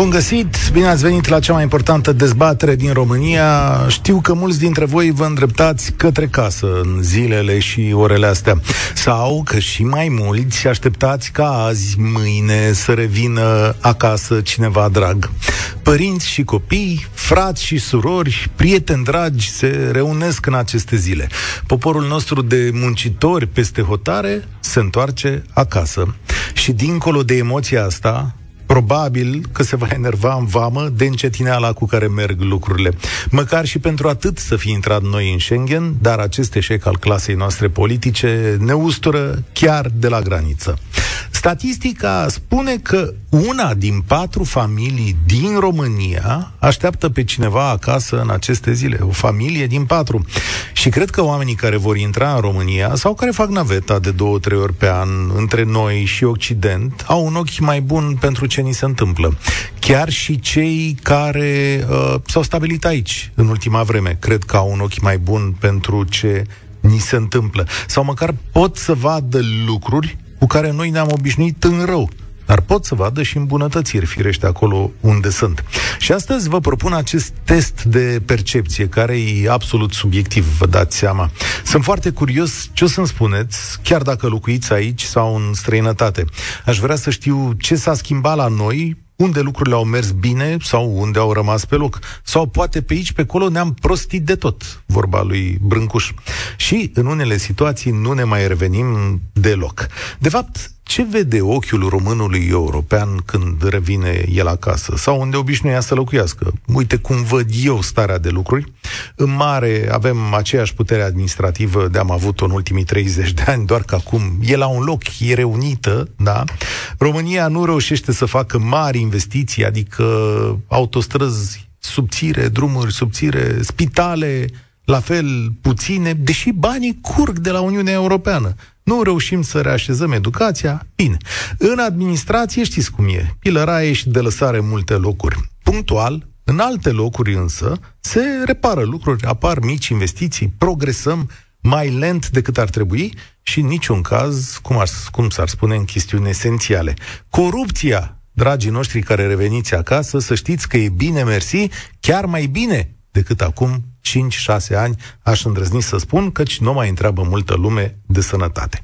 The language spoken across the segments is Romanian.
Bun găsit, bine ați venit la cea mai importantă dezbatere din România. Știu că mulți dintre voi vă îndreptați către casă în zilele și orele astea. Sau că și mai mulți așteptați ca azi, mâine, să revină acasă cineva drag. Părinți și copii, frați și surori, prieteni dragi se reunesc în aceste zile. Poporul nostru de muncitori peste hotare se întoarce acasă. Și dincolo de emoția asta, probabil că se va enerva în vamă de încetineala cu care merg lucrurile. Măcar și pentru atât să fi intrat noi în Schengen, dar acest eșec al clasei noastre politice ne ustură chiar de la graniță. Statistica spune că una din patru familii din România așteaptă pe cineva acasă în aceste zile. O familie din patru. Și cred că oamenii care vor intra în România sau care fac naveta de două, trei ori pe an între noi și Occident au un ochi mai bun pentru ce ni se întâmplă. Chiar și cei care uh, s-au stabilit aici în ultima vreme cred că au un ochi mai bun pentru ce ni se întâmplă. Sau măcar pot să vadă lucruri cu care noi ne-am obișnuit în rău. Dar pot să vadă și îmbunătățiri, firește, acolo unde sunt. Și astăzi vă propun acest test de percepție, care e absolut subiectiv, vă dați seama. Sunt foarte curios ce o să-mi spuneți, chiar dacă locuiți aici sau în străinătate. Aș vrea să știu ce s-a schimbat la noi unde lucrurile au mers bine sau unde au rămas pe loc. Sau poate pe aici, pe acolo ne-am prostit de tot, vorba lui Brâncuș. Și în unele situații nu ne mai revenim deloc. De fapt, ce vede ochiul românului european când revine el acasă? Sau unde obișnuia să locuiască? Uite cum văd eu starea de lucruri. În mare avem aceeași putere administrativă de am avut-o în ultimii 30 de ani, doar că acum e la un loc, e reunită, da? România nu reușește să facă mari investiții, adică autostrăzi subțire, drumuri subțire, spitale, la fel puține, deși banii curg de la Uniunea Europeană. Nu reușim să reașezăm educația? Bine. În administrație știți cum e. Pilăraie și de lăsare multe locuri. Punctual, în alte locuri însă, se repară lucruri, apar mici investiții, progresăm mai lent decât ar trebui și în niciun caz, cum, ar, cum s-ar spune, în chestiuni esențiale. Corupția, dragii noștri care reveniți acasă, să știți că e bine mersi, chiar mai bine decât acum 5-6 ani, aș îndrăzni să spun, căci nu mai întreabă multă lume de sănătate.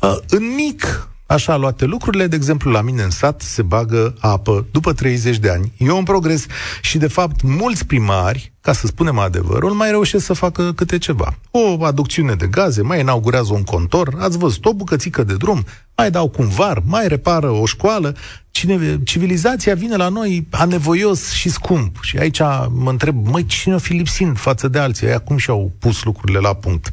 Uh, în mic, Așa luate lucrurile, de exemplu, la mine în sat se bagă apă după 30 de ani. E un progres și, de fapt, mulți primari, ca să spunem adevărul, mai reușesc să facă câte ceva. O aducțiune de gaze, mai inaugurează un contor, ați văzut o bucățică de drum, mai dau cu var, mai repară o școală. Cine, civilizația vine la noi anevoios și scump. Și aici mă întreb, măi, cine o fi lipsind față de alții? Aia cum și-au pus lucrurile la punct?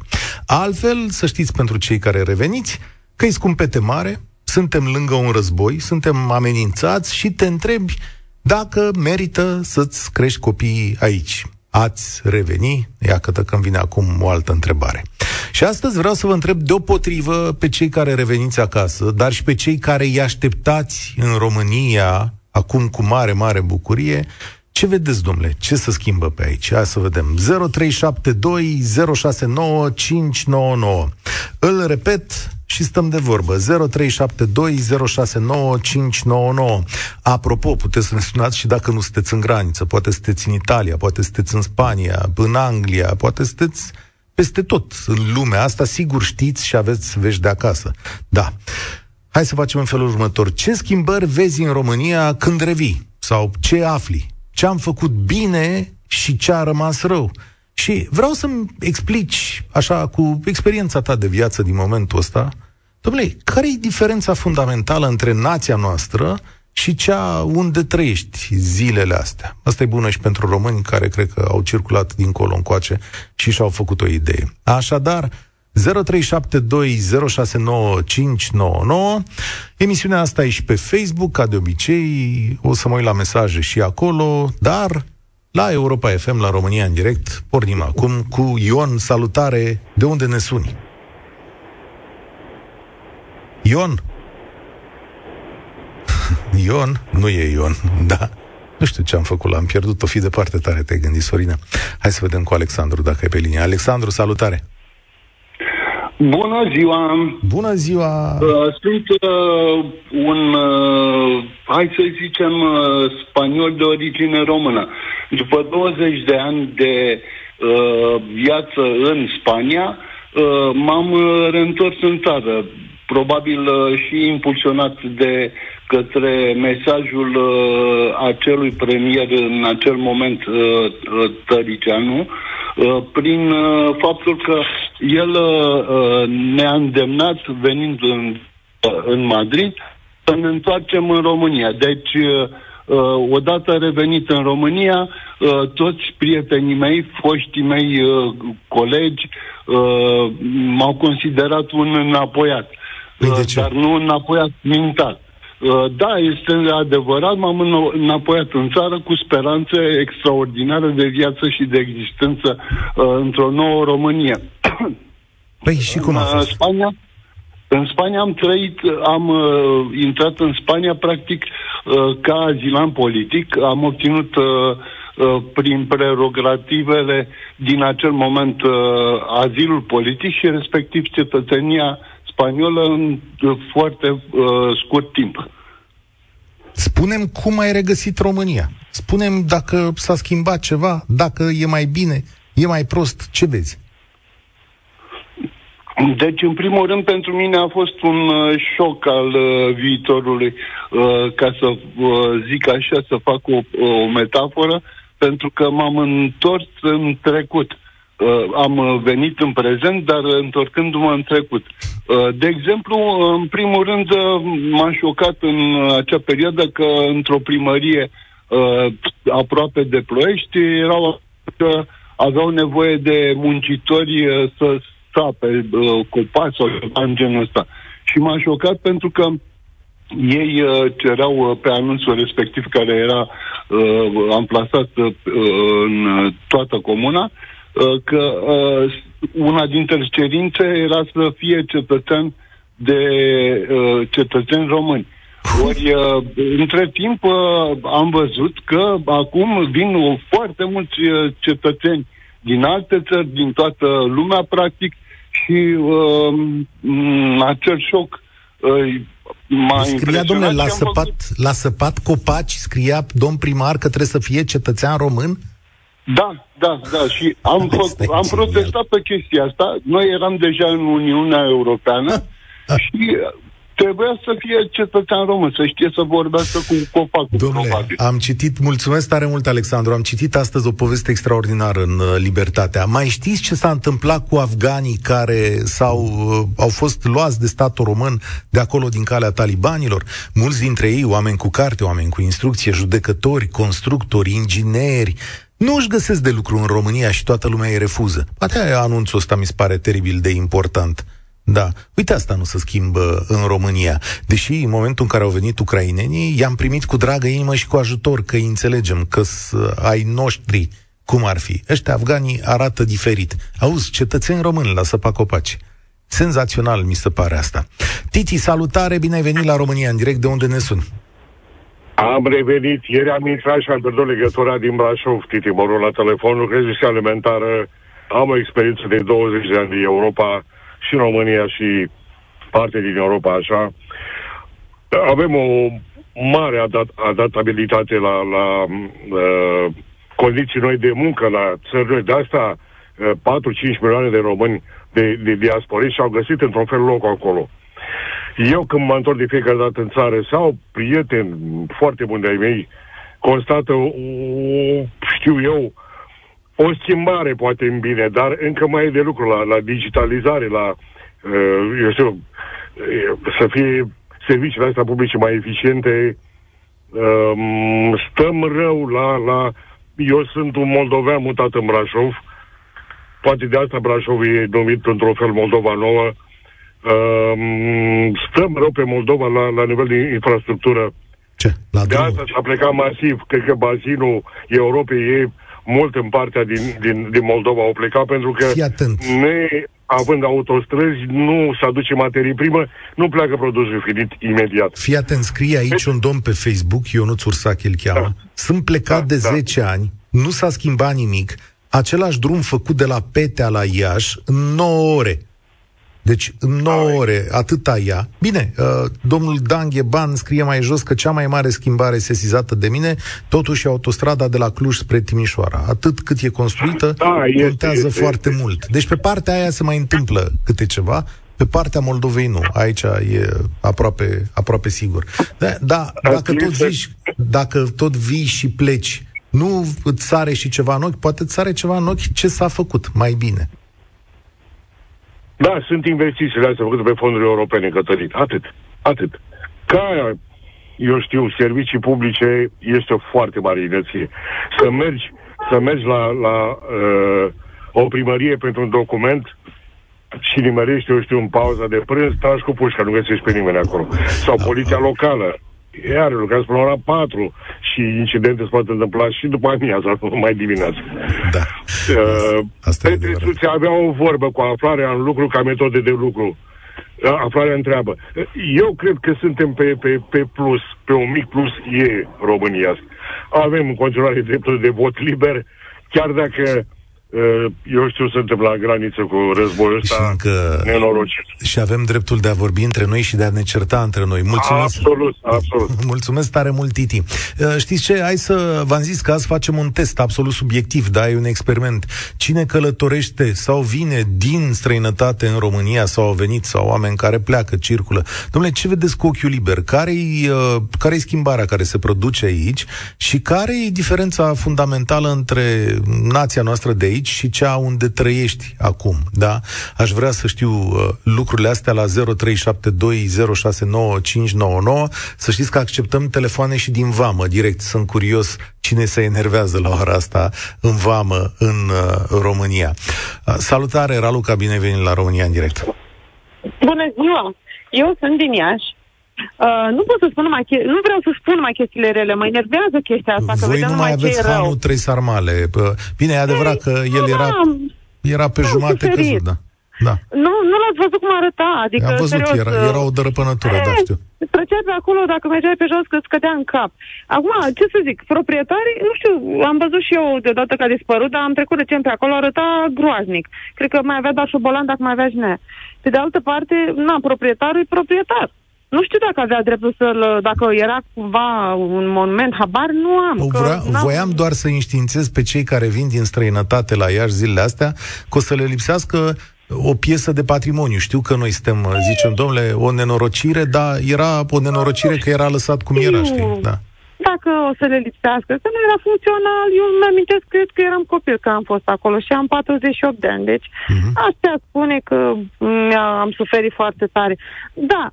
Altfel, să știți pentru cei care reveniți, că e scumpete mare, suntem lângă un război, suntem amenințați și te întrebi dacă merită să-ți crești copiii aici. Ați reveni? Iată că când vine acum o altă întrebare. Și astăzi vreau să vă întreb deopotrivă pe cei care reveniți acasă, dar și pe cei care îi așteptați în România, acum cu mare, mare bucurie, ce vedeți, domnule? Ce se schimbă pe aici? Hai să vedem. 0372 069 599. Îl repet, și stăm de vorbă. 0372069599. Apropo, puteți să ne sunați și dacă nu sunteți în graniță. Poate sunteți în Italia, poate sunteți în Spania, în Anglia, poate sunteți peste tot în lumea asta. Sigur știți și aveți vești de acasă. Da. Hai să facem în felul următor. Ce schimbări vezi în România când revii? Sau ce afli? Ce am făcut bine și ce a rămas rău? Și vreau să-mi explici, așa, cu experiența ta de viață din momentul ăsta, domnule, care e diferența fundamentală între nația noastră și cea unde trăiești zilele astea? Asta e bună și pentru români care cred că au circulat dincolo încoace și și-au făcut o idee. Așadar, 0372069599 Emisiunea asta e și pe Facebook, ca de obicei, o să mă uit la mesaje și acolo, dar la Europa FM, la România în direct, pornim acum cu Ion. Salutare! De unde ne suni? Ion? Ion? Nu e Ion, da. Nu știu ce am făcut, l-am pierdut, o fi departe tare, te-ai gândit, Sorina. Hai să vedem cu Alexandru, dacă e pe linie. Alexandru, salutare! Bună ziua! Bună ziua! Uh, sunt uh, un, uh, hai să zicem, uh, spaniol de origine română. După 20 de ani de uh, viață în Spania, uh, m-am uh, reîntors în țară, probabil uh, și impulsionat de către mesajul uh, acelui premier în acel moment, uh, uh, Tăricianu, uh, prin uh, faptul că el uh, ne-a îndemnat, venind în, uh, în Madrid, să ne întoarcem în România. Deci, uh, uh, odată revenit în România, uh, toți prietenii mei, foștii mei uh, colegi, uh, m-au considerat un înapoiat. Păi Uh, de ce? Dar nu înapoiat mintat. Uh, Da, este adevărat, m-am îno- înapoiat în țară cu speranțe extraordinare de viață și de existență uh, într-o nouă România. Păi și cum a În uh, fost? Spania, în Spania am trăit, am uh, intrat în Spania practic uh, ca azilant politic. Am obținut uh, uh, prin prerogativele din acel moment uh, azilul politic și respectiv cetățenia spaniolă în uh, foarte uh, scurt timp. Spunem cum ai regăsit România. Spunem dacă s-a schimbat ceva, dacă e mai bine, e mai prost, ce vezi? Deci, în primul rând, pentru mine a fost un uh, șoc al uh, viitorului, uh, ca să uh, zic așa, să fac o, o metaforă, pentru că m-am întors în trecut. Uh, am uh, venit în prezent, dar uh, întorcându-mă în trecut. Uh, de exemplu, uh, în primul rând, uh, m-a șocat în uh, acea perioadă că într-o primărie uh, aproape de ploiești erau că aveau nevoie de muncitori uh, să sape uh, copaci sau ceva în genul ăsta. Și m-a șocat pentru că ei uh, cereau uh, pe anunțul respectiv care era uh, amplasat uh, în uh, toată comuna uh, că uh, una dintre cerințe era să fie cetățean de uh, cetățeni români. Ori, uh, între timp, uh, am văzut că acum vin uh, foarte mulți uh, cetățeni din alte țări, din toată lumea, practic, și uh, m- acel șoc uh, m-a Scria, impresionat domnule, la și am săpat, văzut- la săpat copaci, scria domn primar că trebuie să fie cetățean român? Da, da, da. Și am, Asta făcut, e am genial. protestat pe chestia asta. Noi eram deja în Uniunea Europeană și trebuia să fie cetățean român, să știe să vorbească cu copacul, Domnule, probabil. am citit, mulțumesc tare mult, Alexandru, am citit astăzi o poveste extraordinară în uh, Libertatea. Mai știți ce s-a întâmplat cu afganii care s-au, uh, au fost luați de statul român de acolo din calea talibanilor? Mulți dintre ei, oameni cu carte, oameni cu instrucție, judecători, constructori, ingineri, nu își găsesc de lucru în România și toată lumea îi refuză. Poate aia anunțul ăsta mi se pare teribil de important. Da. Uite, asta nu se schimbă în România. Deși în momentul în care au venit ucrainenii, i-am primit cu dragă inimă și cu ajutor, că îi înțelegem, că ai noștri, cum ar fi. Ăștia afganii arată diferit. Auzi, cetățeni români la săpa copaci. Senzațional mi se pare asta. Titi, salutare, bine ai venit la România, în direct de unde ne suni. Am revenit, ieri am intrat și am pierdut legătura din Brașov, Titi, mă rog la telefon, lucrez în alimentară, am o experiență de 20 de ani din Europa, și în România și parte din Europa, așa. Avem o mare adat- adaptabilitate la, la uh, condiții noi de muncă, la țări noi. De asta uh, 4-5 milioane de români de, de diasporiți și-au găsit într-un fel loc acolo. Eu când mă întorc de fiecare dată în țară sau prieteni foarte buni de-ai mei constată, o, știu eu, o schimbare poate în bine, dar încă mai e de lucru la, la digitalizare, la, uh, eu știu, uh, să fie serviciile astea publice mai eficiente. Uh, stăm rău la, la... Eu sunt un moldovean mutat în Brașov. Poate de asta Brașov e numit într-un fel Moldova nouă. Uh, stăm rău pe Moldova la, la nivel de infrastructură. Ce? La de drumuri. asta s-a plecat masiv. Cred că bazinul Europei e mult în partea din, din, din Moldova au plecat pentru că Fii atent. ne având autostrăzi, nu se aduce materii primă, nu pleacă produsul finit imediat. Fii atent, scrie aici un domn pe Facebook, Ionuț Ursache îl cheamă. Da. Sunt plecat Da, de da. 10 ani, nu s-a schimbat nimic, același drum făcut de la Petea la Iași în 9 ore. Deci, în 9 ore, atâta ea. Bine, uh, domnul Dan Gheban scrie mai jos că cea mai mare schimbare sesizată de mine, totuși, e autostrada de la Cluj spre Timișoara. Atât cât e construită, da, contează este, foarte este. mult. Deci, pe partea aia se mai întâmplă câte ceva, pe partea Moldovei nu. Aici e aproape, aproape sigur. Da, da dacă tot zici, dacă tot vii și pleci, nu îți sare și ceva în ochi, poate îți sare ceva în ochi ce s-a făcut mai bine. Da, sunt investițiile astea făcute pe fonduri europene, Cătălin. Atât. Atât. Ca, eu știu, servicii publice este o foarte mare inerție. Să mergi, să mergi la, la uh, o primărie pentru un document și nimerești, eu știu, în pauza de prânz, tragi cu pușca, nu găsești pe nimeni acolo. Sau poliția locală iar lucrează până la ora 4 și incidente se poate întâmpla și după amiaza, nu mai dimineața. Da. Uh, Asta Petrițuții avea o vorbă cu aflarea în lucru ca metode de lucru. Aflarea întreabă. Eu cred că suntem pe, pe, pe plus, pe un mic plus e România. Avem în continuare dreptul de vot liber, chiar dacă Eh, eu știu, suntem la graniță cu războiul ăsta și încă... nenorocit. Și avem dreptul de a vorbi între noi și de a ne certa între noi. Mulțumesc. Absolut, absolut. Mulțumesc tare mult, Titi. Eh, știți ce? Hai să... V-am zis că azi facem un test absolut subiectiv, da? E un experiment. Cine călătorește sau vine din străinătate în România sau au venit sau oameni care pleacă, circulă. Domnule, ce vedeți cu ochiul liber? Care-i, uh, care-i schimbarea care se produce aici și care e diferența fundamentală între nația noastră de aici aici și cea unde trăiești acum, da? Aș vrea să știu uh, lucrurile astea la 0372069599. Să știți că acceptăm telefoane și din vamă, direct. Sunt curios cine se enervează la ora asta în vamă în uh, România. Uh, salutare, Raluca, bine venit la România în direct. Bună ziua! Eu sunt din Iași Uh, nu pot să spun numai che- nu vreau să spun numai chestiile rele, mă enervează chestia asta. Voi că nu mai aveți hanul trei sarmale. Bine, e adevărat că el era, era pe jumate căzut, da. Da. Nu, nu l-ați văzut cum arăta, adică Am văzut, serios, era, era o dărăpănătură, da, știu. Trăcea pe acolo, dacă mergeai pe jos, că îți cădea în cap. Acum, ce să zic, proprietarii, nu știu, am văzut și eu deodată că a dispărut, dar am trecut recent pe acolo, arăta groaznic. Cred că mai avea doar șobolan dacă mai avea și ne. Pe de altă parte, na, proprietarul e proprietar. Nu știu dacă avea dreptul să dacă era cumva un monument, habar nu am. O vrea, voiam doar să înștiințez pe cei care vin din străinătate la Iași zilele astea că o să le lipsească o piesă de patrimoniu. Știu că noi suntem, zicem, domnule, o nenorocire, dar era o nenorocire că era lăsat cum era, știi? Da. Dacă o să le lipsească, că nu era funcțional, eu îmi amintesc, cred că eram copil că am fost acolo și am 48 de ani, deci uh-huh. asta spune că am suferit foarte tare. Da,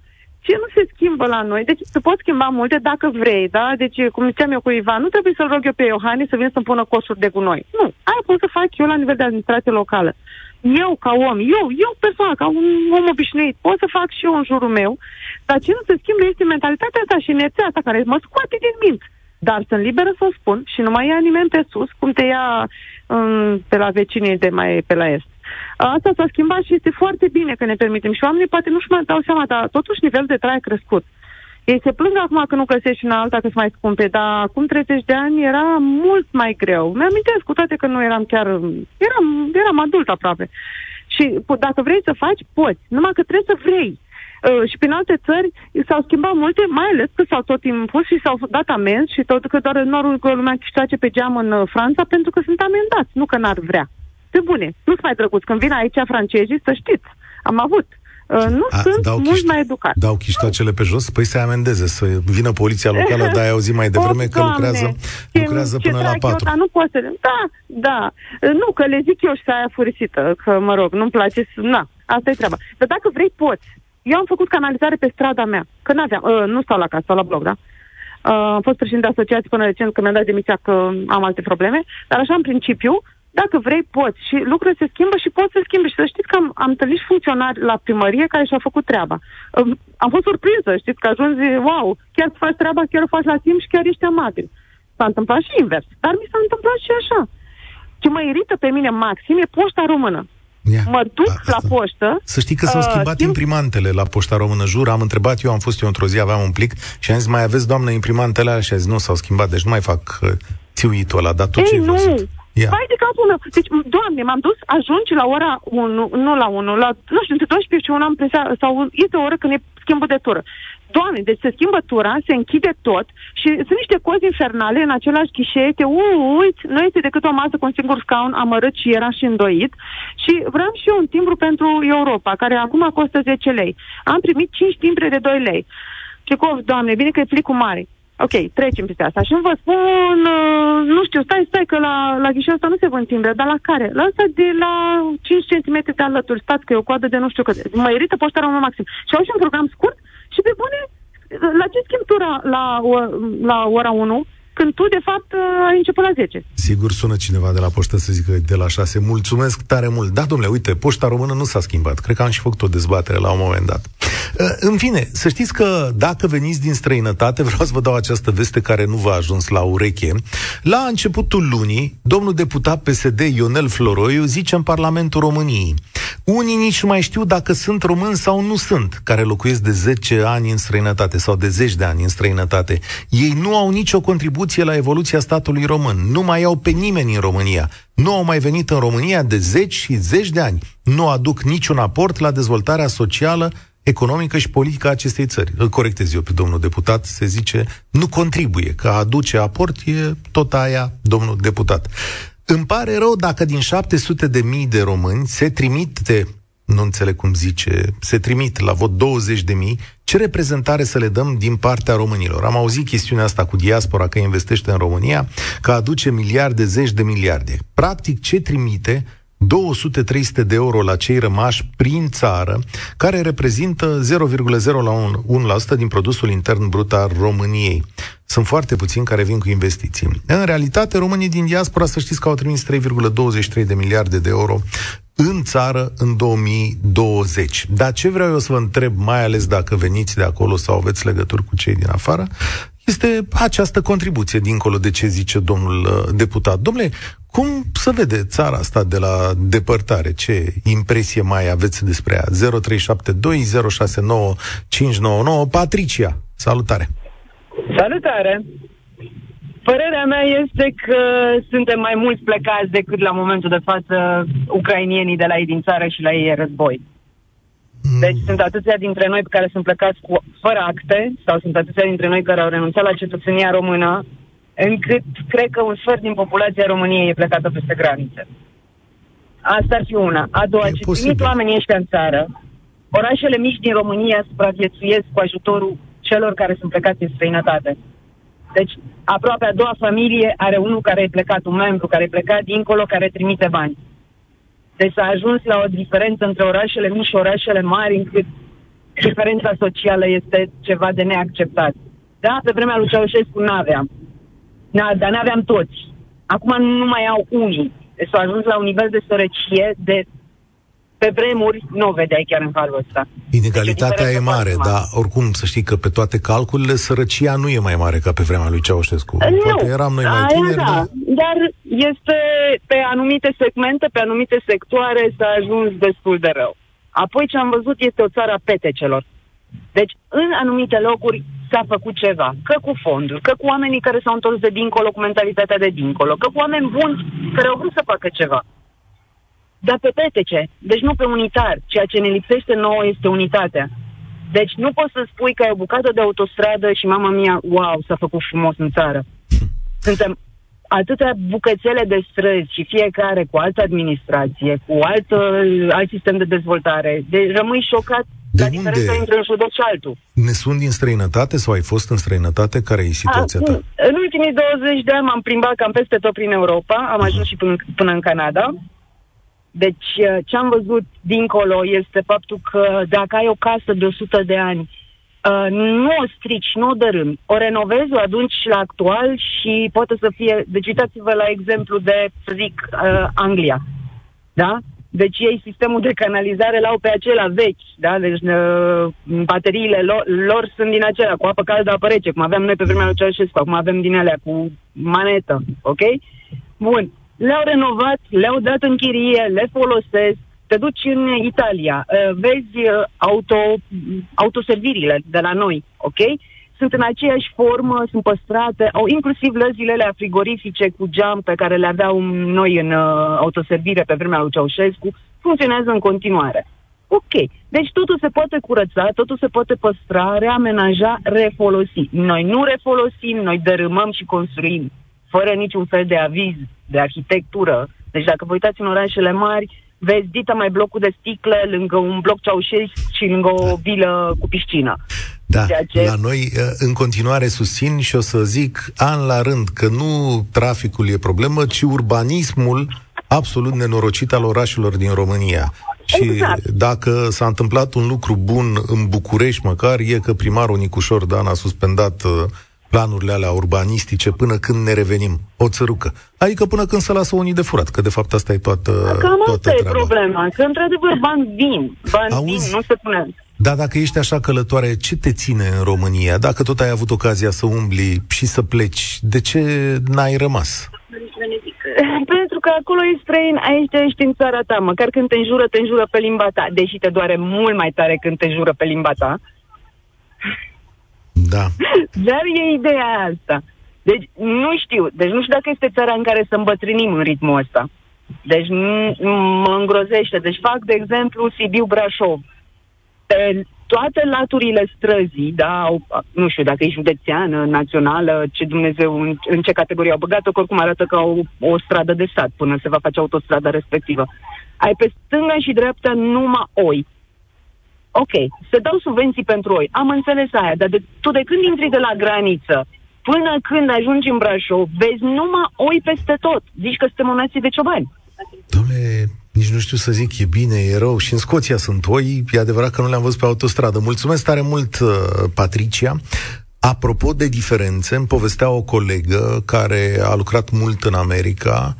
ce nu se schimbă la noi? Deci se pot schimba multe dacă vrei, da? Deci, cum ziceam eu cu Ivan, nu trebuie să-l rog eu pe Iohannis să vină să-mi pună costuri de gunoi. Nu. Aia pot să fac eu la nivel de administrație locală. Eu, ca om, eu, eu persoană, ca un om obișnuit, pot să fac și eu în jurul meu, dar ce nu se schimbă este mentalitatea asta și inerția asta care mă scoate din minți. Dar sunt liberă să o spun și nu mai ia nimeni pe sus, cum te ia um, pe la vecinii de mai pe la est. Asta s-a schimbat și este foarte bine că ne permitem. Și oamenii poate nu-și mai dau seama, dar totuși nivelul de trai a crescut. Ei se plâng acum că nu găsești una alta că sunt mai scumpe, dar acum 30 de ani era mult mai greu. Mi-amintesc cu toate că nu eram chiar... Eram, eram adult aproape. Și dacă vrei să faci, poți. Numai că trebuie să vrei. Uh, și prin alte țări s-au schimbat multe, mai ales că s-au tot impus și s-au dat amenzi și tot că doar norul că lumea câștige pe geam în uh, Franța pentru că sunt amendați, nu că n-ar vrea. Pe bune, nu-ți mai drăguț. Când vin aici francezii, să știți, am avut. Uh, nu A, sunt dau mult chiști, mai educați. Dau chiștoacele pe jos? Păi să amendeze, să vină poliția locală, dar ai auzit mai devreme că lucrează, ce, lucrează până la 4. Eu, dar nu pot să... Da, da. Nu, că le zic eu și să aia furisită, că, mă rog, nu-mi place să... Na, asta e treaba. Dar dacă vrei, poți. Eu am făcut canalizare pe strada mea, că n-aveam, uh, nu stau la casă, stau la bloc, da? Uh, am fost președinte de asociație până recent, că mi-am dat demisia că am alte probleme, dar așa, în principiu, dacă vrei, poți. Și lucrurile se schimbă și poți să schimbe. Și să știți că am, am întâlnit funcționari la primărie care și-au făcut treaba. Am fost surprinsă, știți, că ajungi, wow, chiar faci treaba, chiar o faci la timp și chiar ești amabil. S-a întâmplat și invers. Dar mi s-a întâmplat și așa. Ce mă irită pe mine maxim e poșta română. Yeah. Mă duc A, la poștă. Să știi că s-au uh, schimbat uh, imprimantele la poșta română, jur. Am întrebat eu, am fost eu într-o zi, aveam un plic și am zis, mai aveți, doamnă, imprimantele alea? Și a zis, nu, s-au schimbat, deci nu mai fac uh, țiuitul ăla, dar tu Ei, ce nu, Yeah. Vai de capul meu. Deci, doamne, m-am dus, ajungi la ora 1, nu la 1, la, nu știu, între 12 și 1 am presa, sau este o oră când e schimbul de tură. Doamne, deci se schimbă tura, se închide tot și sunt niște cozi infernale în același ghișe, te uiți, nu este decât o masă cu un singur scaun amărât și era și îndoit și vreau și eu un timbru pentru Europa, care acum costă 10 lei. Am primit 5 timbre de 2 lei. Și cu, doamne, bine că e plicul mare. Ok, trecem peste asta. Și îmi vă spun, uh, nu știu, stai, stai, că la, la ghișeul ăsta nu se vând timbre, dar la care? La asta de la 5 cm de alături, stați că e o coadă de nu știu cât. Mă irită poștarea unul maxim. Și au și un program scurt și pe bune, la ce schimb tu la, la, la ora 1? Când tu, de fapt, ai început la 10. Sigur sună cineva de la poștă să zică de la 6. Mulțumesc tare mult. Da, domnule, uite, poșta română nu s-a schimbat. Cred că am și făcut o dezbatere la un moment dat. Uh, în fine, să știți că dacă veniți din străinătate, vreau să vă dau această veste care nu v-a ajuns la ureche. La începutul lunii, domnul deputat PSD Ionel Floroiu zice în Parlamentul României unii nici nu mai știu dacă sunt români sau nu sunt, care locuiesc de 10 ani în străinătate sau de 10 de ani în străinătate. Ei nu au nicio contribuție la evoluția statului român, nu mai au pe nimeni în România, nu au mai venit în România de 10 și 10 de ani, nu aduc niciun aport la dezvoltarea socială economică și politică a acestei țări. Îl corectez eu pe domnul deputat, se zice, nu contribuie, că aduce aport e tot aia, domnul deputat. Îmi pare rău dacă din 700 de mii de români se trimite, nu înțeleg cum zice, se trimit la vot 20 de mii, ce reprezentare să le dăm din partea românilor? Am auzit chestiunea asta cu diaspora că investește în România, că aduce miliarde, zeci de miliarde. Practic, ce trimite 200-300 de euro la cei rămași prin țară, care reprezintă 0,01% din produsul intern brut al României. Sunt foarte puțini care vin cu investiții. În realitate, românii din diaspora, să știți că au trimis 3,23 de miliarde de euro în țară în 2020. Dar ce vreau eu să vă întreb, mai ales dacă veniți de acolo sau aveți legături cu cei din afară, este această contribuție, dincolo de ce zice domnul uh, deputat. Domnule, cum să vede țara asta de la depărtare? Ce impresie mai aveți despre ea? 0372069599 Patricia, salutare! Salutare! Părerea mea este că suntem mai mulți plecați decât la momentul de față ucrainienii de la ei din țară și la ei e război. Mm. Deci sunt atâția dintre noi care sunt plecați cu, fără acte sau sunt atâția dintre noi care au renunțat la cetățenia română încât cred că un sfert din populația României e plecată peste granițe. Asta ar fi una. A doua, ce trimit oamenii ăștia în țară, orașele mici din România supraviețuiesc cu ajutorul celor care sunt plecați în străinătate. Deci, aproape a doua familie are unul care e plecat, un membru care e plecat dincolo, care trimite bani. Deci s-a ajuns la o diferență între orașele mici și orașele mari, încât diferența socială este ceva de neacceptat. Da, pe vremea lui Ceaușescu n-aveam. Na, dar n-aveam toți. Acum nu mai au unii. Deci s-au ajuns la un nivel de sărăcie de pe vremuri nu o vedeai chiar în halul ăsta. Inegalitatea deci, e mare, dar oricum să știi că pe toate calculele sărăcia nu e mai mare ca pe vremea lui Ceaușescu. Nu, Poate eram noi mai tineri, da. dar... Dar este pe anumite segmente, pe anumite sectoare s-a ajuns destul de rău. Apoi ce am văzut este o țară a petecelor. Deci, în anumite locuri s-a făcut ceva. Că cu fonduri, că cu oamenii care s-au întors de dincolo cu mentalitatea de dincolo, că cu oameni buni care au vrut să facă ceva. Dar pe petece, deci nu pe unitar. Ceea ce ne lipsește nouă este unitatea. Deci nu poți să spui că ai o bucată de autostradă și mama mia, wow, s-a făcut frumos în țară. Suntem atâtea bucățele de străzi și fiecare cu altă administrație, cu alt, alt sistem de dezvoltare. Deci rămâi șocat de la unde? diferența între un județ și altul. Ne sunt din străinătate sau ai fost în străinătate? Care e situația A, ta? În ultimii 20 de ani m-am plimbat cam peste tot prin Europa, am uh-huh. ajuns și până, până în Canada. Deci uh, ce am văzut dincolo este faptul că dacă ai o casă de 100 de ani, uh, nu o strici, nu o dărâmi, o renovezi, o adunci la actual și poate să fie... Deci uitați-vă la exemplu de, să zic, uh, Anglia. Da? Deci ei sistemul de canalizare l-au pe acela vechi, da? Deci uh, bateriile lor, lor sunt din acelea, cu apă caldă, apă rece, cum aveam noi pe vremea lui Ceaușescu, acum avem din alea cu manetă, ok? Bun. Le-au renovat, le-au dat în chirie, le folosesc, te duci în Italia, uh, vezi uh, auto, autoservirile de la noi, ok? sunt în aceeași formă, sunt păstrate, au inclusiv lăzile frigorifice cu geam pe care le aveau noi în uh, autoservire pe vremea lui Ceaușescu, funcționează în continuare. Ok, deci totul se poate curăța, totul se poate păstra, reamenaja, refolosi. Noi nu refolosim, noi dărâmăm și construim fără niciun fel de aviz de arhitectură. Deci dacă vă uitați în orașele mari, vezi dita mai blocul de sticle lângă un bloc Ceaușescu și lângă o vilă cu piscină. Da, ce... la noi uh, în continuare susțin și o să zic an la rând că nu traficul e problemă, ci urbanismul absolut nenorocit al orașelor din România. Și exact. dacă s-a întâmplat un lucru bun în București măcar, e că primarul Nicușor Dan a suspendat uh, planurile alea urbanistice până când ne revenim. O țărucă. Adică până când se lasă unii de furat, că de fapt asta e toată Cam toată asta treaba. e problema, că într-adevăr bani vin, bani Auzi, vin, nu se pune. Da, dacă ești așa călătoare, ce te ține în România? Dacă tot ai avut ocazia să umbli și să pleci, de ce n-ai rămas? Pentru că acolo e străin, aici ești în țara ta. Măcar când te înjură, te înjură pe limba ta. Deși te doare mult mai tare când te înjură pe limba ta. Da. Dar e ideea asta. Deci nu știu. Deci nu știu dacă este țara în care să îmbătrânim în ritmul ăsta. Deci mă îngrozește. Deci fac, de exemplu, Sibiu-Brașov. Pe toate laturile străzii, da, au, nu știu dacă e județeană, națională, ce Dumnezeu, în, în ce categorie au băgat-o, că oricum arată ca o, o stradă de sat până se va face autostrada respectivă. Ai pe stânga și dreapta numai oi. Ok, se dau subvenții pentru oi. Am înțeles aia, dar de, tu de când intri de la graniță până când ajungi în Brașov, vezi numai oi peste tot. Zici că suntem o nație de ciobani. Dom'le, nici nu știu să zic, e bine, e rău. Și în Scoția sunt oi, e adevărat că nu le-am văzut pe autostradă. Mulțumesc tare mult, uh, Patricia. Apropo de diferențe, îmi povestea o colegă care a lucrat mult în America,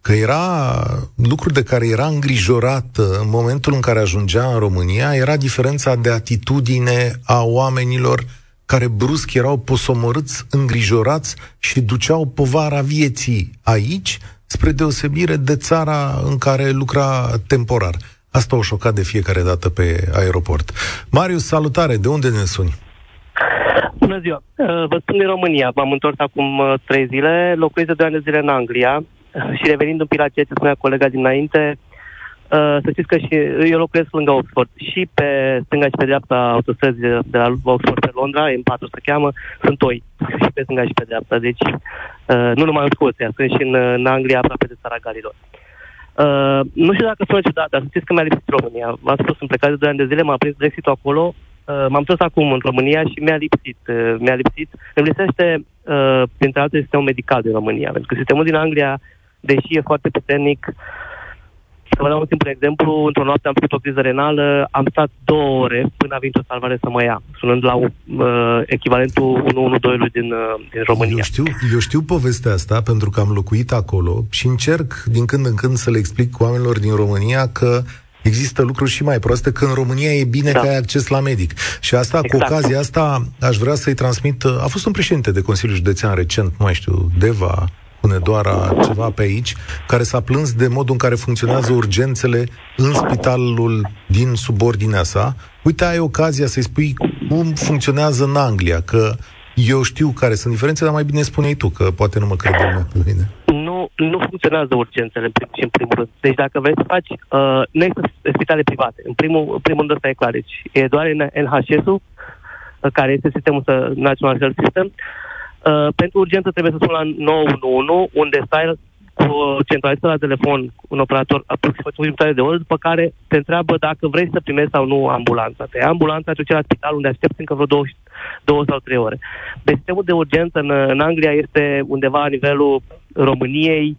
că era lucruri de care era îngrijorată în momentul în care ajungea în România, era diferența de atitudine a oamenilor care brusc erau posomorâți, îngrijorați și duceau povara vieții aici, spre deosebire de țara în care lucra temporar. Asta o șocat de fiecare dată pe aeroport. Marius, salutare! De unde ne suni? Bună ziua! Uh, vă spun din România. M-am întors acum uh, trei zile. Locuiesc de doi ani de zile în Anglia și revenind un pic la ceea ce spunea colega dinainte, Uh, să știți că și eu locuiesc lângă Oxford. Și pe stânga și pe dreapta autostrăzi de la Oxford pe Londra, M4 se cheamă, sunt toi. Și pe stânga și pe dreapta. Deci, uh, nu numai în Scoția, sunt și în, în Anglia, aproape de țara Galilor. Uh, nu știu dacă sună ciudat, dar să știți că mi-a lipsit România. V-am spus, sunt plecat de 2 ani de zile, m-a prins brexit acolo, uh, m-am întors acum în România și mi-a lipsit. Uh, mi-a lipsit. Îmi lipsește, uh, printre alte, sistemul medical din România. Pentru că sistemul din Anglia, deși e foarte puternic, uh, să vă dau un simplu exemplu, într-o noapte am făcut o criză renală, am stat două ore până a venit o salvare să mă ia, sunând la uh, echivalentul 112 din, uh, din România. Eu știu, eu știu povestea asta pentru că am locuit acolo și încerc din când în când să le explic oamenilor din România că Există lucruri și mai proaste, că în România e bine da. că ai acces la medic. Și asta, exact. cu ocazia asta, aș vrea să-i transmit... A fost un președinte de Consiliul Județean recent, nu mai știu, Deva, spune doar ceva pe aici, care s-a plâns de modul în care funcționează urgențele în spitalul din subordinea sa. Uite, ai ocazia să-i spui cum funcționează în Anglia, că eu știu care sunt diferențele, dar mai bine spune tu, că poate nu mă crede lumea pe mine. Nu, nu funcționează urgențele în prim, și în primul rând. Deci dacă vrei să faci, uh, nu există spitale private. În primul, în primul rând ăsta e clar. Deci e doar NHS-ul, uh, care este sistemul National Health System, uh, Uh, pentru urgență trebuie să sun la 911, unde stai cu centralizată la telefon un operator aproximativ jumătate de oră, după care te întreabă dacă vrei să primești sau nu ambulanța. Te ia ambulanța, te duce la spital unde aștepți încă vreo două, două sau trei ore. Deci sistemul de urgență în, în Anglia este undeva la nivelul României,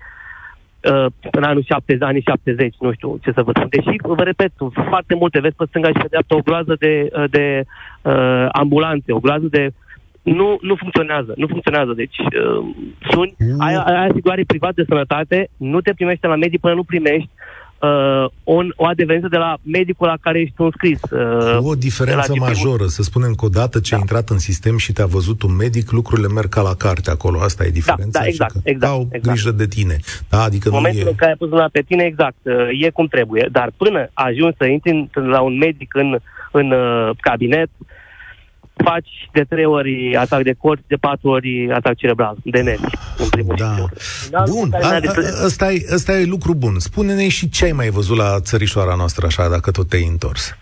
uh, în anul 70, anii 70, nu știu ce să vă spun. Deși, vă repet, foarte multe, vezi pe stânga și pe dreapta o groază de, de uh, ambulanțe, o groază de uh, nu, nu funcționează. Nu funcționează. Deci, uh, suni, mm. ai, ai asigurare privat de sănătate, nu te primește la medic până nu primești uh, un, o adevență de la medicul la care ești înscris. Uh, o diferență majoră. Să spunem că odată ce da. ai intrat în sistem și te-a văzut un medic, lucrurile merg ca la carte acolo. Asta e diferența. Da, da exact. Și că exact, au exact. grijă de tine. Da, adică în momentul nu e... în care ai pus la pe tine, exact, uh, e cum trebuie. Dar până ajungi să intri la un medic în, în uh, cabinet, faci de trei ori atac de corți, de patru ori atac cerebral, de nervi, în primul Da. rând. Bun, care a- n-are de- a- ăsta e, ăsta e lucru bun. Spune-ne și ce ai mai văzut la țărișoara noastră așa, dacă tot te-ai întors.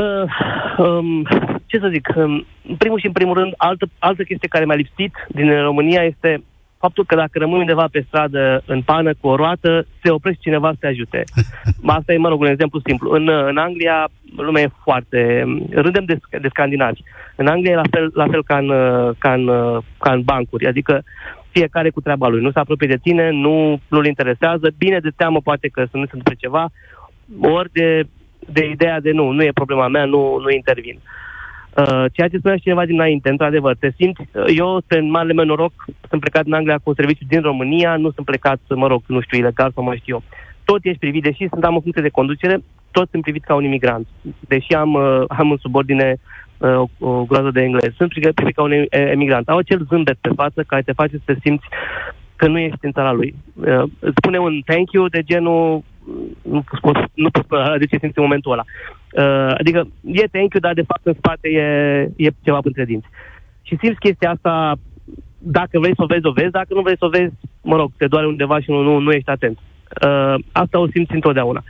Uh, um, ce să zic, um, în primul și în primul rând, altă, altă chestie care mi-a lipsit din România este faptul că dacă rămâi undeva pe stradă în pană cu o roată, se oprește cineva să te ajute. Asta e, mă rog, un exemplu simplu. În, uh, în Anglia, lumea e foarte... Rândem de, sc- de scandinavi. În Anglia e la fel, la fel ca, în, uh, ca, în, uh, ca în bancuri, adică fiecare cu treaba lui. Nu se apropie de tine, nu, nu-l interesează, bine de teamă poate că să nu se întâmple ceva, ori de, de ideea de nu, nu e problema mea, nu, nu intervin. Uh, ceea ce spunea și cineva dinainte, într-adevăr, te simți, uh, eu, pe marele meu noroc, sunt plecat în Anglia cu un serviciu din România, nu sunt plecat, mă rog, nu știu, ilegal sau mai știu eu. Tot ești privit, deși sunt am o funcție de conducere, tot sunt privit ca un imigrant. Deși am, uh, am în subordine uh, o, o groază de engleză, sunt privit privit ca un e- emigrant. Au acel zâmbet pe față care te face să te simți că nu ești în țara lui. Uh, îți spune un thank you de genul nu pot, nu pot spune de ce simți în momentul ăla. Uh, adică e thank you, dar de fapt în spate e, e ceva între dinți. Și simți chestia asta, dacă vrei să o vezi, o vezi, dacă nu vrei să o vezi, mă rog, te doare undeva și nu, nu, nu ești atent. Uh, asta o simți întotdeauna.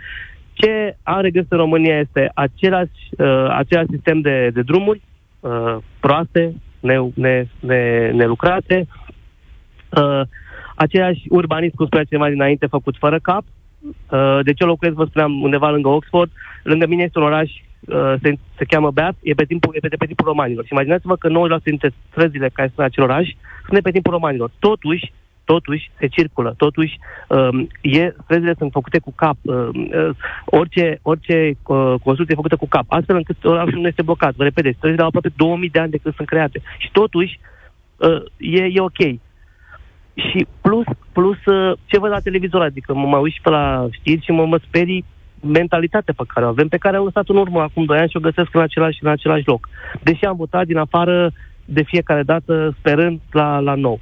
Ce am regăsit în România este același, uh, același sistem de, de drumuri uh, proaste, ne, ne, ne, nelucrate, uh, același urbanism, cum spunea cineva dinainte, făcut fără cap. Uh, de ce locuiesc, vă spuneam, undeva lângă Oxford. Lângă mine este un oraș, uh, se, se cheamă Bath, e pe timpul, e pe, de pe timpul romanilor. Și imaginați-vă că 90% dintre străzile care sunt în acel oraș sunt de pe timpul romanilor. Totuși, totuși se circulă, totuși um, e, străzile sunt făcute cu cap, um, uh, orice, orice uh, construcție e făcută cu cap, astfel încât orașul nu este blocat. Vă repede, străzile au aproape 2000 de ani de când sunt create. Și totuși uh, e, e ok. Și plus, plus uh, ce văd la televizor, adică mă mai uit și pe la știri și mă, mă sperii mentalitatea pe care o avem, pe care am lăsat în urmă acum 2 ani și o găsesc în același, în același loc. Deși am votat din afară de fiecare dată sperând la, la nou.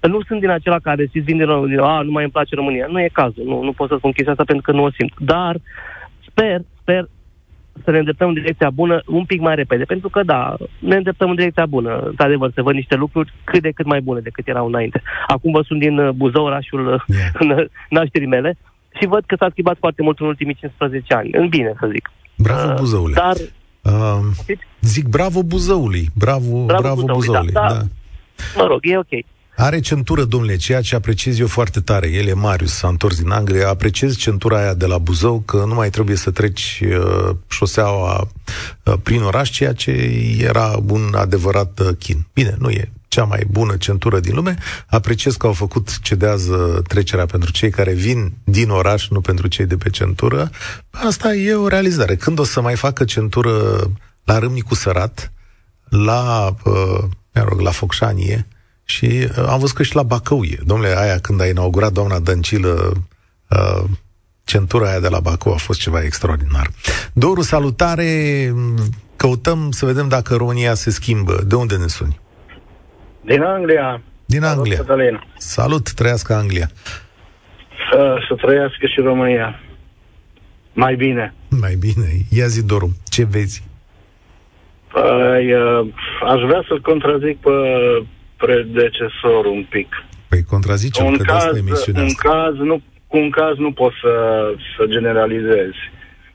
Nu sunt din acela care se vin din România, a, nu mai îmi place România. Nu e cazul, nu, nu pot să spun chestia asta pentru că nu o simt. Dar sper, sper să ne îndreptăm în direcția bună un pic mai repede, pentru că da, ne îndreptăm în direcția bună. Într-adevăr, se văd niște lucruri cât de cât mai bune decât erau înainte. Acum vă sunt din uh, Buzău, orașul uh, Yeah. în nașterii mele, și văd că s-a schimbat foarte mult în ultimii 15 ani. În bine, să zic. Bravo, Uh, Buzăule. Dar, Uh, știți, zic bravo Buzăului. Bravo, Bravo bravo, Buzăului, Buzăului. da, da. da. mă rog, e ok. Are centură, domnule, ceea ce apreciez eu foarte tare. El e Marius, s-a întors din Anglia. Apreciez centura aia de la Buzău, că nu mai trebuie să treci uh, șoseaua uh, prin oraș, ceea ce era un adevărat uh, chin. Bine, nu e cea mai bună centură din lume. Apreciez că au făcut cedează trecerea pentru cei care vin din oraș, nu pentru cei de pe centură. Asta e o realizare. Când o să mai facă centură la Râmnicu Sărat, la, uh, mă rog, la Focșanie, și uh, am văzut că și la Bacău e. Domnule, aia când a inaugurat doamna Dăncilă uh, centura aia de la Bacău a fost ceva extraordinar. Doru, salutare! Căutăm să vedem dacă România se schimbă. De unde ne suni? Din Anglia. Din Salut, Anglia. Cătălin. Salut, trăiască Anglia. Să, să trăiască și România. Mai bine. Mai bine. Ia zi, Doru, ce vezi? Păi, uh, aș vrea să-l contrazic pe predecesorul un pic. Păi contrazicem un că de caz, asta e emisiunea un asta. caz, nu, cu un caz nu poți să, să generalizezi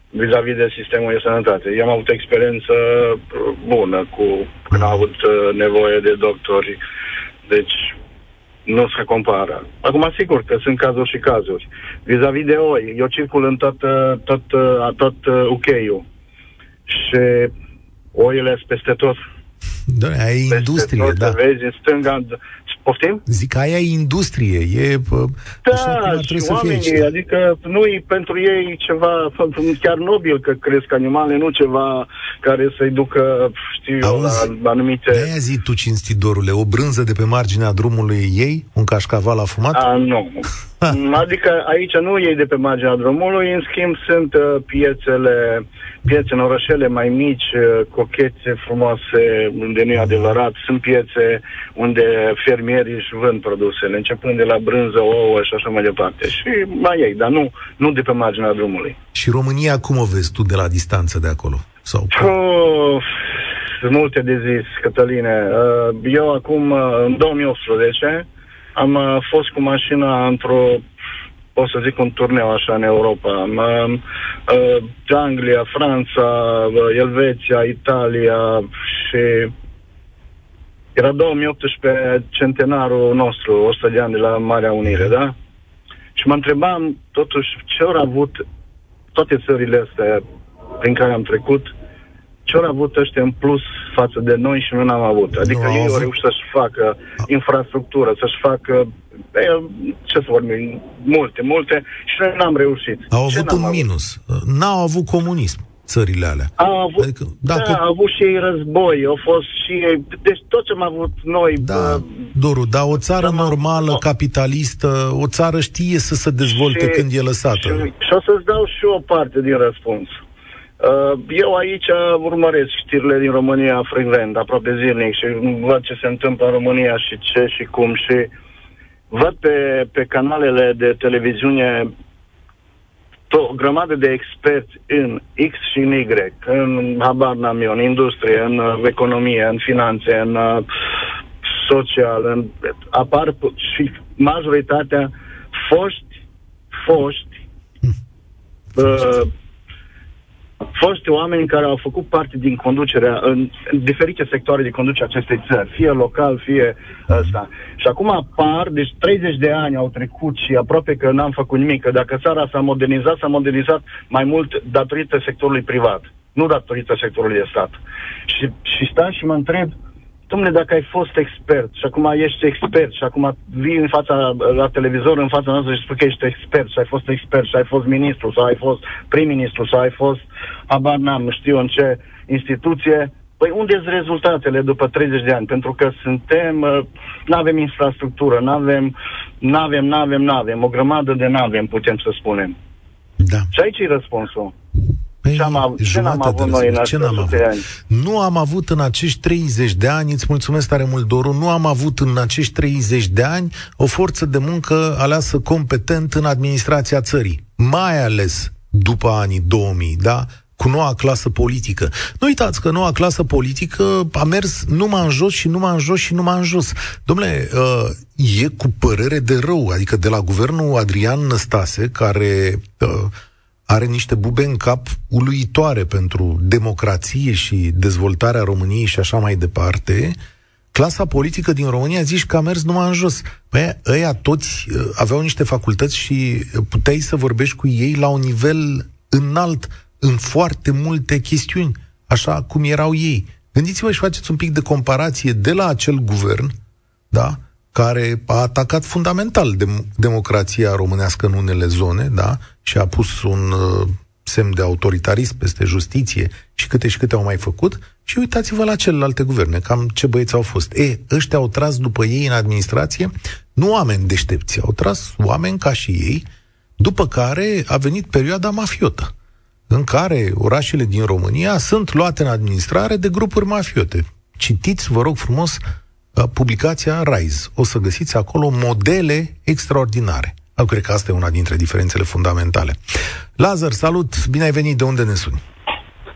vis-a-vis de sistemul de sănătate. Eu am avut experiență uh, bună cu când am avut uh, nevoie de doctori. Deci, nu se compară. Acum, sigur că sunt cazuri și cazuri. Vis-a-vis de oi, eu circul în tot, uh, tot, uh, tot uh, UK-ul. Și oile sunt peste tot. E Peste industrie, tot, da. Vezi, în stânga... Poftim? Zic, aia e industrie. E, uh, așa cum Da, ar și trebui să fie aici. oamenii, adică nu e pentru ei ceva chiar nobil că cresc animale, nu ceva care să-i ducă, știu eu, Auzi, la anumite... De-aia zi tu, cinstidorule, o brânză de pe marginea drumului ei? Un cașcaval afumat? A, nu. adică aici nu ei de pe marginea drumului, în schimb sunt uh, piețele, piețe în orășele mai mici, uh, cochețe frumoase, unde nu e adevărat, sunt piețe unde fermierii își vând produsele, începând de la brânză, ouă și așa mai departe. Și mai ei, dar nu, nu de pe marginea drumului. Și România cum o vezi tu de la distanță de acolo? Sau Puh, sunt multe de zis, Cătăline. Uh, eu acum, uh, în 2018, am uh, fost cu mașina într-o, pot să zic, un turneu așa în Europa. Am, uh, Anglia, Franța, uh, Elveția, Italia și era 2018 centenarul nostru, 100 de ani de la Marea Unire, da? Și mă întrebam, totuși, ce au avut toate țările astea prin care am trecut, ce au avut ăștia în plus față de noi și noi n-am avut. Adică Nu au ei au avut- reușit să-și facă infrastructură, să-și facă, e, ce să vorbim, multe, multe, și noi n-am reușit. Au Ce avut n-am un minus. N-au avut comunism țările alea. Au avut, Adică, da, dacă- au avut și ei război, au fost și ei, deci tot ce am avut noi, Da, bă, Doru, dar o țară Da, mă- normală, da. capitalistă, o țară știe să se dezvolte Și- când e lăsată. Și, și o să-ți dau și eu o parte din răspuns. Uh, eu aici urmăresc știrile din România frecvent, aproape zilnic și văd ce se întâmplă în România și ce și cum și văd pe, pe canalele de televiziune to- o grămadă de experți în X și în Y, în habar n-am eu, în industrie, în uh, economie, în finanțe, în uh, social, în, apar p- și majoritatea foști, foști, uh, foști oameni care au făcut parte din conducerea, în, în diferite sectoare de conducere acestei țări, fie local, fie ăsta. Și acum apar, deci 30 de ani au trecut și aproape că n-am făcut nimic, că dacă țara s-a modernizat, s-a modernizat mai mult datorită sectorului privat, nu datorită sectorului de stat. Și, și stau și mă întreb, Dom'le, dacă ai fost expert și acum ești expert și acum vii în fața, la televizor în fața noastră și spui că ești expert și ai fost expert și ai fost ministru sau ai fost prim-ministru sau ai fost, abar n-am, nu știu în ce instituție, Păi unde sunt rezultatele după 30 de ani? Pentru că suntem, nu avem infrastructură, nu avem, nu avem, nu avem, nu avem, o grămadă de nu avem, putem să spunem. Da. Și aici e răspunsul. Păi, Ce am av- ce n-am jumătate avut de noi în răspuns. Ce acești n-am 100 de avut? ani? Nu am avut în acești 30 de ani, îți mulțumesc tare mult, Doru, nu am avut în acești 30 de ani o forță de muncă aleasă competent în administrația țării, mai ales după anii 2000, da? cu noua clasă politică. Nu uitați că noua clasă politică a mers numai în jos și numai în jos și numai în jos. Domnule, uh, e cu părere de rău, adică de la guvernul Adrian Năstase, care uh, are niște bube în cap uluitoare pentru democrație și dezvoltarea României și așa mai departe, clasa politică din România zici că a mers numai în jos. Păi ăia toți uh, aveau niște facultăți și puteai să vorbești cu ei la un nivel înalt în foarte multe chestiuni, așa cum erau ei. Gândiți-vă și faceți un pic de comparație de la acel guvern, da, care a atacat fundamental dem- democrația românească în unele zone, da, și a pus un uh, semn de autoritarism peste justiție și câte și câte au mai făcut, și uitați-vă la celelalte guverne, cam ce băieți au fost. E, ăștia au tras după ei în administrație, nu oameni deștepți, au tras oameni ca și ei, după care a venit perioada mafiotă, în care orașele din România sunt luate în administrare de grupuri mafiote. Citiți, vă rog frumos, uh, publicația RISE. O să găsiți acolo modele extraordinare. Eu cred că asta e una dintre diferențele fundamentale. Lazar, salut! Bine ai venit! De unde ne suni?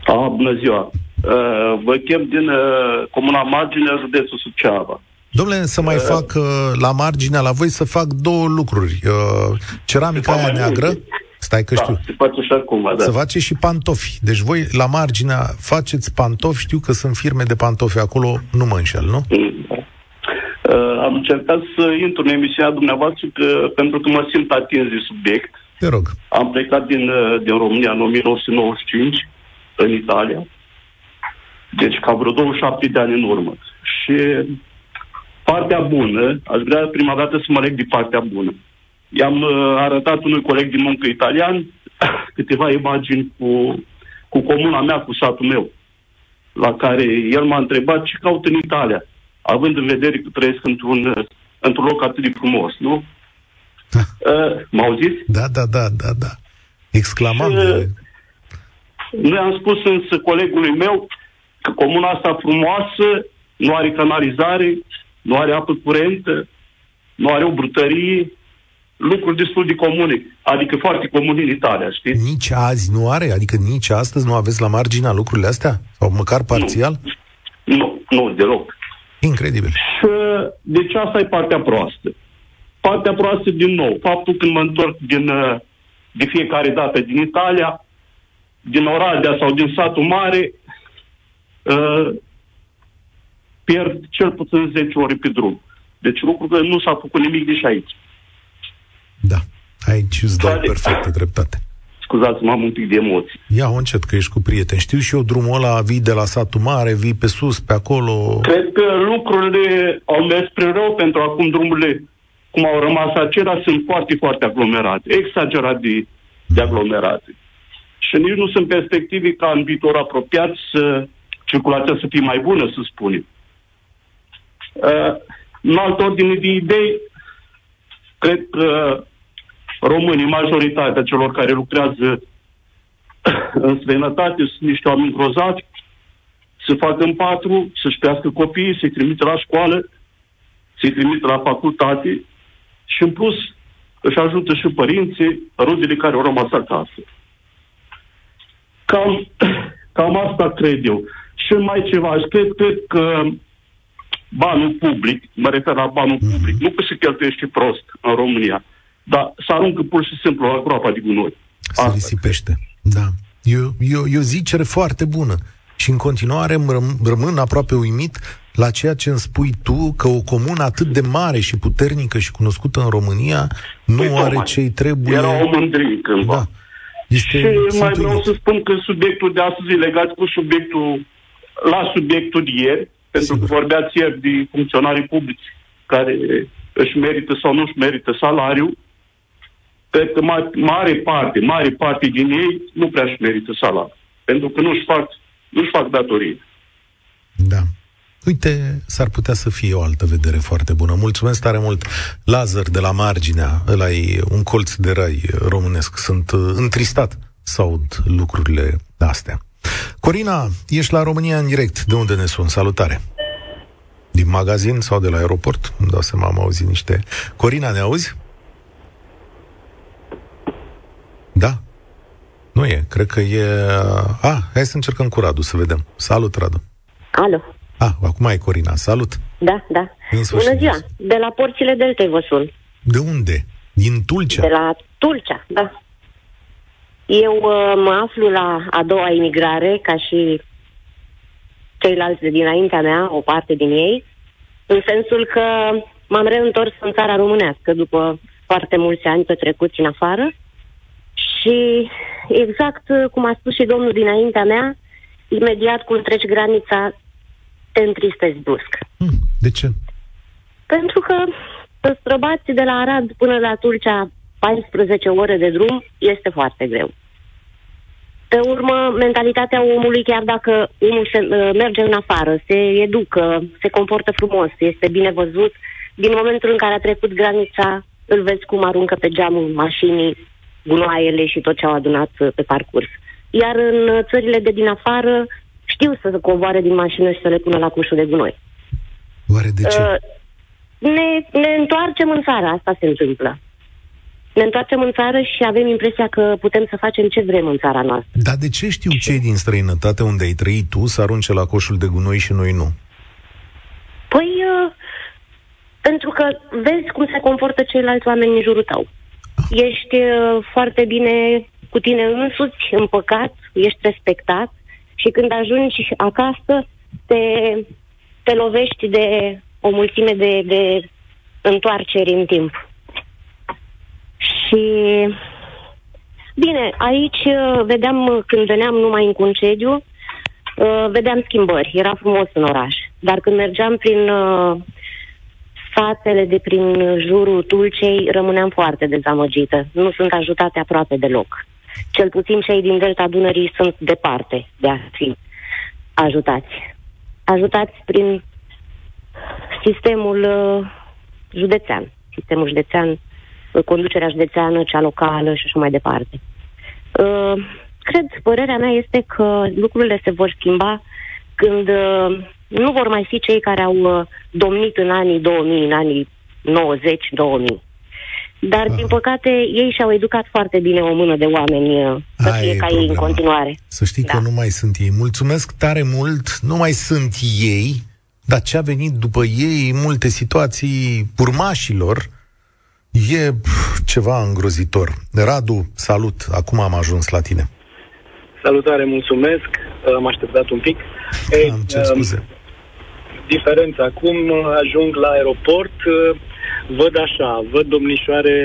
Ah, bună ziua! Uh, vă chem din uh, Comuna Marginea, județul Suceava. Domnule, să mai fac uh, la marginea la voi să fac două lucruri. Uh, ceramica Se fac aia mai neagră, multe. Stai că da, știu, se face și acum, da. să face și pantofi. Deci voi la marginea faceți pantofi, știu că sunt firme de pantofi acolo, nu mă înșel, nu? Mm, da. Uh, am încercat să intru în emisiunea dumneavoastră că, pentru că mă simt atins de subiect. Te rog. Am plecat din, uh, din România în 1995, în Italia. Deci ca vreo 27 de ani în urmă. Și partea bună, aș vrea prima dată să mă leg de partea bună. I-am uh, arătat unui coleg din muncă italian câteva imagini cu, cu comuna mea, cu satul meu, la care el m-a întrebat ce caut în Italia, având în vedere că trăiesc într-un, uh, într-un loc atât de frumos, nu? Uh, m-au zis? Da, da, da, da, da. Exclamam Și- de... Noi am spus însă colegului meu că comuna asta frumoasă nu are canalizare, nu are apă curentă, nu are o brutărie, lucruri destul de comune, adică foarte comune în Italia, știți? Nici azi nu are? Adică nici astăzi nu aveți la marginea lucrurile astea? Sau măcar parțial? Nu, nu, deloc. Incredibil. Și, deci asta e partea proastă. Partea proastă, din nou, faptul când mă întorc din, uh, de fiecare dată din Italia, din Oradea sau din satul mare, uh, pierd cel puțin 10 ore pe drum. Deci lucru că nu s-a făcut nimic nici aici. Da, aici îți dau perfectă dreptate. Scuzați-mă, am un pic de emoții. Ia o încet, că ești cu prieteni. Știu și eu drumul ăla, vii de la satul mare, vii pe sus, pe acolo. Cred că lucrurile au mers spre rău pentru acum drumurile cum au rămas acelea, sunt foarte, foarte aglomerate, exagerat de, de aglomerate. Și nici nu sunt perspective ca în viitor apropiat să circulația să fie mai bună, să spunem. Uh, în altă ordine de idei, cred că românii, majoritatea celor care lucrează în străinătate, sunt niște oameni grozavi, să facă în patru, să-și crească copiii, să-i trimite la școală, să-i trimite la facultate și în plus își ajută și părinții, rudele care au rămas acasă. Cam, cam asta cred eu. Și mai ceva, cred, cred că banul public, mă refer la banul mm-hmm. public, nu că se cheltuiește prost în România, dar să aruncă pur și simplu la groapa de gunoi. Se Asta risipește, da. Eu, eu, eu zicere foarte bună. Și în continuare răm, rămân aproape uimit la ceea ce îmi spui tu, că o comună atât de mare și puternică și cunoscută în România nu păi, are ce-i trebuie... Era o mândrie cândva. Da. Este și mai vreau să spun că subiectul de astăzi e legat cu subiectul la subiectul de ieri, pentru Sigur. că vorbeați ieri de funcționarii publici care își merită sau nu își merită salariul. Cred că mare parte, mare parte din ei nu prea își merită salariul. Pentru că nu-și fac, nu-și fac datorii. Da. Uite, s-ar putea să fie o altă vedere foarte bună. Mulțumesc tare mult, Lazar de la Marginea, ăla e un colț de rai românesc. Sunt uh, întristat să aud lucrurile astea. Corina, ești la România în direct. De unde ne sun? Salutare! Din magazin sau de la aeroport? Îmi dau seama, am auzit niște... Corina, ne auzi? Da? Nu e, cred că e... Ah, hai să încercăm cu Radu, să vedem. Salut, Radu! Alo! Ah, acum e Corina, salut! Da, da. Bună ziua! De la Porțile Deltei vă sun. De unde? Din Tulcea? De la Tulcea, da. Eu uh, mă aflu la a doua imigrare, ca și ceilalți de dinaintea mea, o parte din ei, în sensul că m-am reîntors în țara românească după foarte mulți ani petrecuți în afară și exact uh, cum a spus și domnul dinaintea mea, imediat cum treci granița, te întristezi brusc. Hmm, de ce? Pentru că să străbați de la Arad până la Tulcea 14 ore de drum este foarte greu. Pe urmă, mentalitatea omului, chiar dacă omul se, uh, merge în afară, se educă, se comportă frumos, este bine văzut, din momentul în care a trecut granița, îl vezi cum aruncă pe geamul mașinii gunoaiele și tot ce au adunat uh, pe parcurs. Iar în uh, țările de din afară, știu să se coboare din mașină și să le pună la cușul de gunoi. Oare de ce? Uh, ne, ne întoarcem în țară, asta se întâmplă ne întoarcem în țară și avem impresia că putem să facem ce vrem în țara noastră. Dar de ce știu cei din străinătate unde ai trăit tu să arunce la coșul de gunoi și noi nu? Păi, uh, pentru că vezi cum se comportă ceilalți oameni în jurul tău. Ah. Ești uh, foarte bine cu tine însuți, împăcat, ești respectat și când ajungi acasă te, te lovești de o mulțime de, de întoarceri în timp. Și bine, aici uh, vedeam uh, când veneam numai în concediu, uh, vedeam schimbări. Era frumos în oraș. Dar când mergeam prin satele de prin jurul Tulcei, rămâneam foarte dezamăgită. Nu sunt ajutate aproape deloc. Cel puțin cei din Delta Dunării sunt departe de a fi ajutați. Ajutați prin sistemul uh, județean. Sistemul județean conducerea județeană, cea locală și așa mai departe. Uh, cred, părerea mea este că lucrurile se vor schimba când uh, nu vor mai fi cei care au uh, domnit în anii 2000, în anii 90-2000. Dar, din păcate, ei și-au educat foarte bine o mână de oameni uh, să Aia fie e ca ei problema. în continuare. Să știi că Da. nu mai sunt ei. Mulțumesc tare mult, nu mai sunt ei, dar ce a venit după ei, în multe situații, urmașilor, e pf, ceva îngrozitor. Radu, salut, acum am ajuns la tine. Salutare, mulțumesc. Am așteptat un pic. Ei, Am cer um, scuze. Diferența. Acum ajung la aeroport, uh, văd așa, văd domnișoare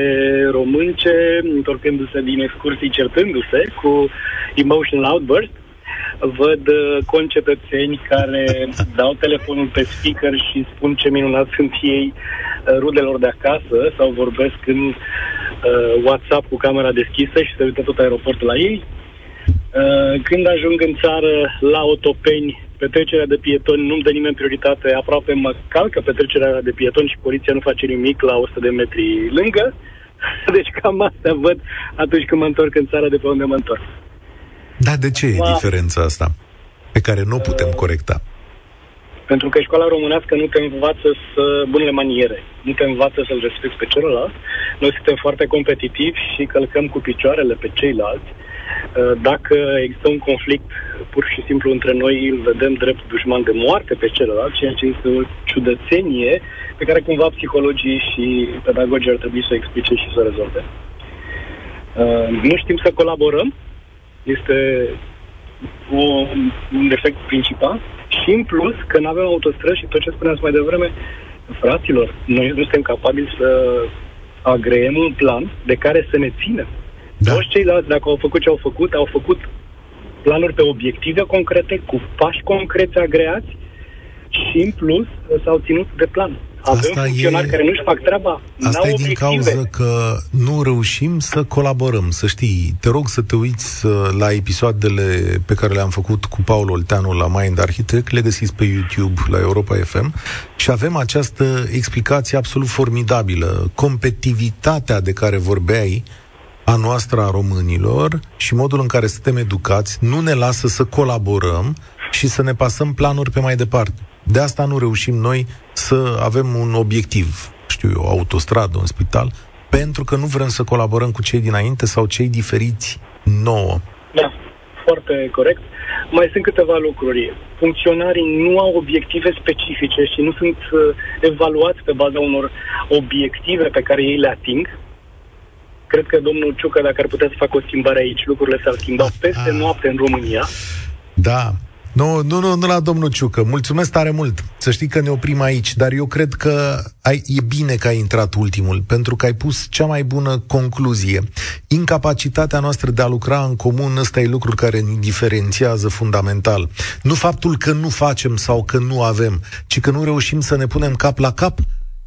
românce întorcându-se din excursii certându-se cu emotional outburst. Văd uh, concetățeni care dau telefonul pe speaker și spun ce minunat sunt ei uh, rudelor de acasă sau vorbesc în uh, WhatsApp cu camera deschisă și se uită tot aeroportul la ei. Uh, Când ajung în țară la Otopeni, petrecerea de pietoni nu-mi dă nimeni prioritate, aproape mă calcă petrecerea de pietoni și poliția nu face nimic la 100 de metri lângă. Deci cam asta văd atunci când mă întorc în țară de pe unde mă întorc. Dar de ce e Ma- diferența asta pe care nu o putem corecta? Pentru că școala românească nu te învață să bunele maniere, nu te învață să-l respecti pe celălalt. Noi suntem foarte competitivi și călcăm cu picioarele pe ceilalți. Uh, Dacă există un conflict pur și simplu între noi, îl vedem drept dușman de moarte pe celălalt, ceea ce este o ciudățenie pe care cumva psihologii și pedagogii ar trebui să o explice și să o rezolve. Uh, Nu știm să colaborăm, este o, un defect principal și în plus că nu avem autostrăzi și tot ce spuneați mai devreme, fraților, noi nu suntem capabili să agreem un plan de care să ne ținem. Da. Toți ceilalți, dacă au făcut ce au făcut, au făcut planuri pe obiective concrete, cu pași concreți agreați și în plus s-au ținut de plan. Avem Asta funcționari e- care nu-și fac treaba, Asta n-au e din obiective. cauza că nu reușim să colaborăm, să știi. Te rog să te uiți uh, la episoadele pe care le-am făcut cu Paul Olteanu la Mind Architect, le găsiți pe YouTube la Europa FM și avem această explicație absolut formidabilă. Competitivitatea de care vorbeai a noastră a românilor și modul în care suntem educați nu ne lasă să colaborăm și să ne pasăm planuri pe mai departe. De asta nu reușim noi să avem un obiectiv, știu eu, o autostradă, un spital, pentru că nu vrem să colaborăm cu cei dinainte sau cei diferiți nouă. Da, foarte corect. Mai sunt câteva lucruri. Funcționarii nu au obiective specifice și nu sunt uh, evaluați pe baza unor obiective pe care ei le ating. Cred că domnul Ciucă, dacă ar putea să facă o schimbare aici, lucrurile s-ar schimba peste noapte în România. Da. Nu, nu, nu, nu la domnul Ciucă. Mulțumesc tare mult. Să știi că ne oprim aici, dar eu cred că ai, e bine că ai intrat ultimul, pentru că ai pus cea mai bună concluzie. Incapacitatea noastră de a lucra în comun, ăsta e lucru care ne diferențiază fundamental. Nu faptul că nu facem sau că nu avem, ci că nu reușim să ne punem cap la cap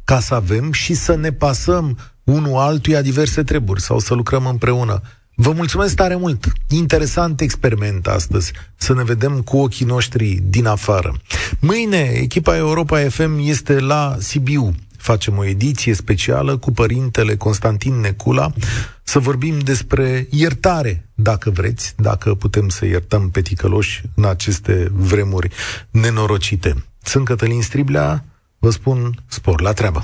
ca să avem și să ne pasăm unul altuia diverse treburi sau să lucrăm împreună. Vă mulțumesc tare mult! Interesant experiment astăzi, să ne vedem cu ochii noștri din afară. Mâine, echipa Europa FM este la Sibiu. Facem o ediție specială cu părintele Constantin Necula să vorbim despre iertare, dacă vreți, dacă putem să iertăm pe ticăloși în aceste vremuri nenorocite. Sunt Cătălin Striblea, vă spun spor la treabă.